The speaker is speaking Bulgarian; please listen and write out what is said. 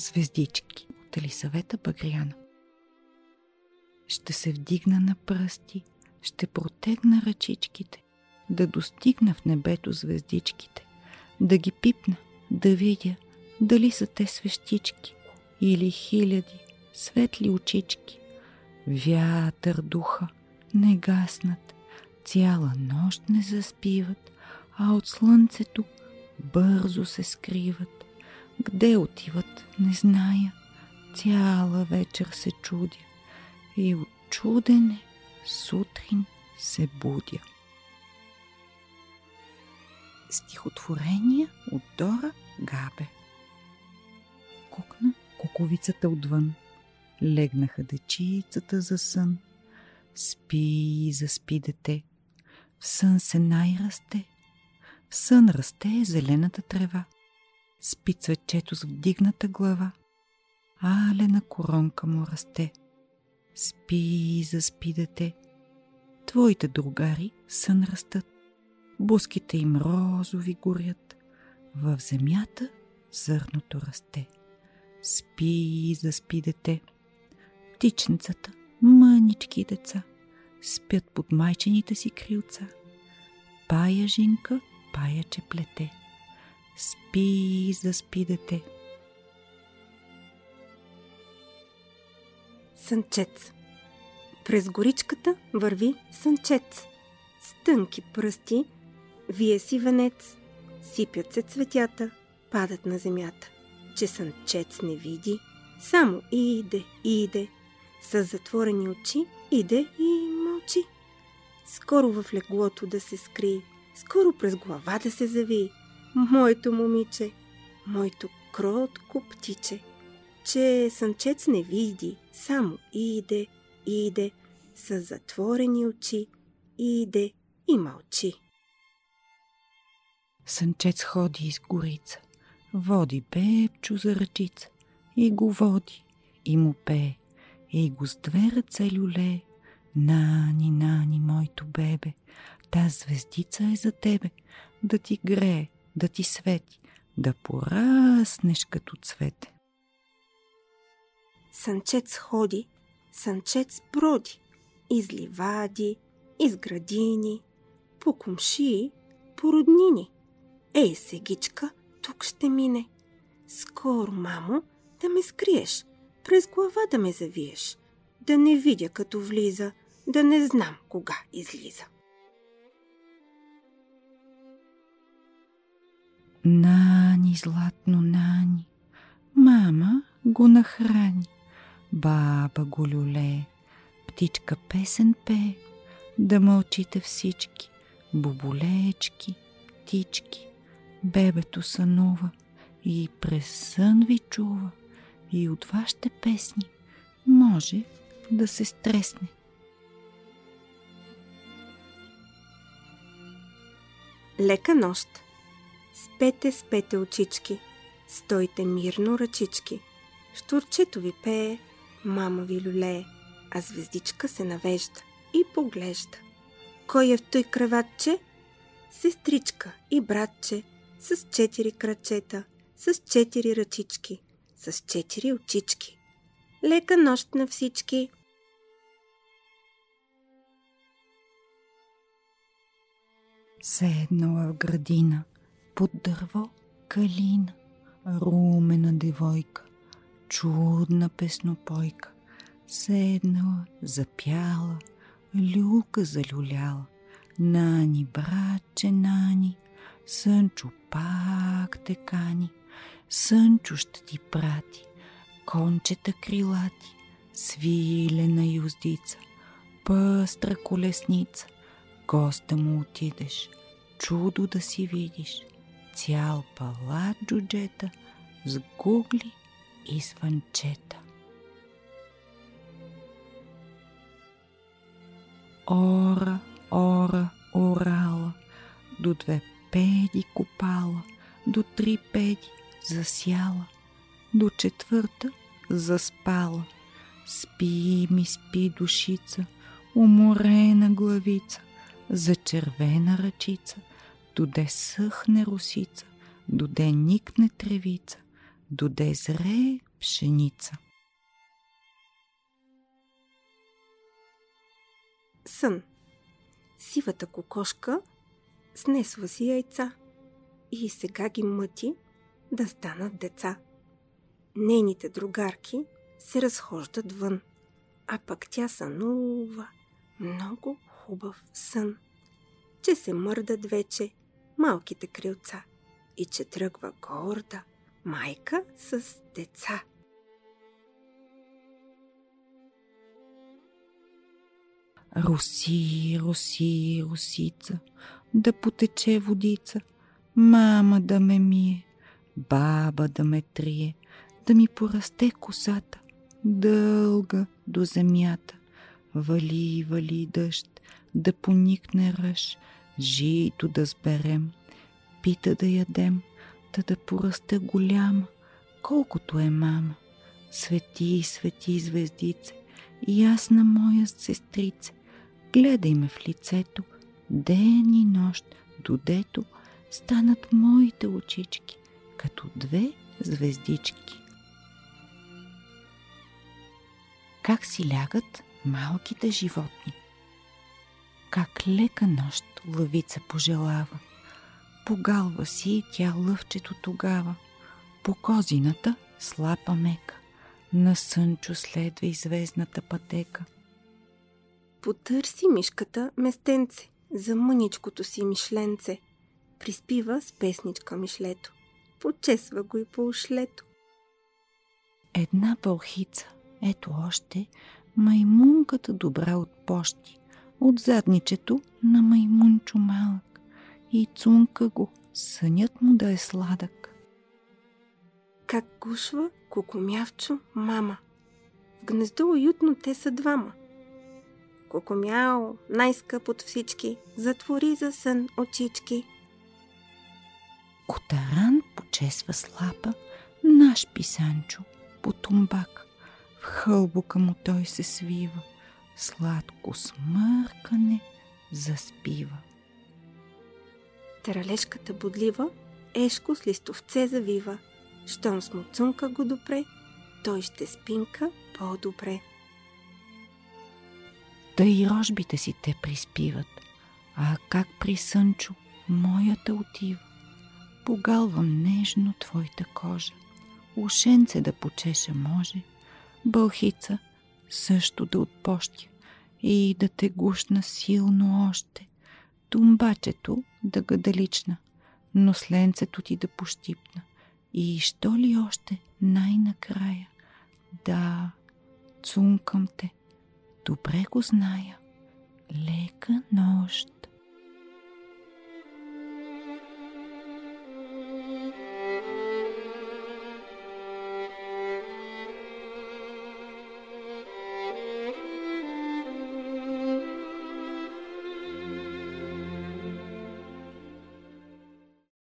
Звездички от Елисавета Багряна Ще се вдигна на пръсти, ще протегна ръчичките, да достигна в небето звездичките, да ги пипна, да видя дали са те свещички или хиляди светли очички. Вятър духа не гаснат, цяла нощ не заспиват, а от слънцето бързо се скриват. Где отиват, не зная, цяла вечер се чудя и от чудене сутрин се будя. Стихотворение от Дора Габе Кукна куковицата отвън. Легнаха дечицата за сън. Спи, заспи дете. В сън се най-расте. В сън расте зелената трева. Спи цветчето с вдигната глава. Алена коронка му расте. Спи, заспи дете. Твоите другари сън растат. Буските им розови горят. В земята зърното расте. Спи, заспи дете. Птичницата, мънички деца, спят под майчените си крилца. Пая жинка, пая че плете. Спи, заспи дете. Сънчец През горичката върви сънчец. С тънки пръсти вие си венец. Сипят се цветята, падат на земята че сънчец не види, само иде, иде, с затворени очи иде и мълчи. Скоро в леглото да се скри, скоро през глава да се зави. Моето момиче, моето кротко птиче, че сънчец не види, само иде, иде, с затворени очи, иде и мълчи. Сънчец ходи из горица, Води бебчо за ръчица и го води и му пее и го с две ръце люле. Нани, нани, моето бебе, та звездица е за тебе, да ти грее, да ти свети, да пораснеш като цвете. Сънчец ходи, сънчец броди, из ливади, из градини, по кумши, по роднини. Ей, сегичка, тук ще мине. Скоро, мамо, да ме скриеш, през глава да ме завиеш, да не видя като влиза, да не знам кога излиза. Нани, златно Нани, мама го нахрани, баба го люле, птичка песен пее, да мълчите всички, боболечки, птички. Бебето сънува и през сън ви чува и от вашите песни може да се стресне. Лека нощ. Спете, спете очички. Стойте мирно ръчички. Штурчето ви пее, мама ви люлее, а звездичка се навежда и поглежда. Кой е в той кръватче? Сестричка и братче – с четири крачета, с четири ръчички, с четири очички. Лека нощ на всички! Седнала в градина, под дърво калина, румена девойка, чудна песнопойка, седнала, запяла, люлка залюляла, нани, братче, нани, Сънчо пак те кани, Сънчо ще ти прати, кончета крилати, свилена юздица, пъстра колесница, госта му отидеш, чудо да си видиш, цял палат джуджета с гугли и свънчета. Ора, ора, орала, до две педи копала, до три педи засяла, до четвърта заспала. Спи ми, спи душица, уморена главица, за червена ръчица, доде съхне русица, доде никне тревица, доде зре пшеница. Сън. Сивата кокошка снесла си яйца и сега ги мъти да станат деца. Нейните другарки се разхождат вън, а пък тя сънува много хубав сън, че се мърдат вече малките крилца и че тръгва горда майка с деца. Руси, руси, русица, да потече водица, мама да ме мие, баба да ме трие, да ми порасте косата, дълга до земята. Вали, вали дъжд, да поникне ръж, жито да сберем, пита да ядем, та да порасте голяма, колкото е мама. Свети, свети звездице, ясна моя сестрице, гледай ме в лицето, ден и нощ, додето станат моите очички, като две звездички. Как си лягат малките животни? Как лека нощ лъвица пожелава, погалва си тя лъвчето тогава, по козината слапа мека, на сънчо следва и звездната пътека. Потърси мишката местенце за мъничкото си мишленце. Приспива с песничка мишлето. Почесва го и по ушлето. Една бълхица, ето още, маймунката добра от пощи, от задничето на маймунчо малък. И цунка го, сънят му да е сладък. Как гушва кукумявчо мама. В гнездо уютно те са двама. Кукумяо, най-скъп от всички, затвори за сън очички. Котаран почесва слапа наш писанчо по тумбак. В хълбука му той се свива, сладко смъркане заспива. Таралешката бодлива, ешко с листовце завива. Щом смуцунка го допре, той ще спинка по-добре. Да и рожбите си те приспиват, а как при сънчо моята отива. Погалвам нежно твоята кожа, ушенце да почеша може, бълхица също да отпощя и да те гушна силно още, тумбачето да гадалична, но сленцето ти да пощипна. И що ли още най-накрая? Да, цункам те, добре го зная. Лека нощ.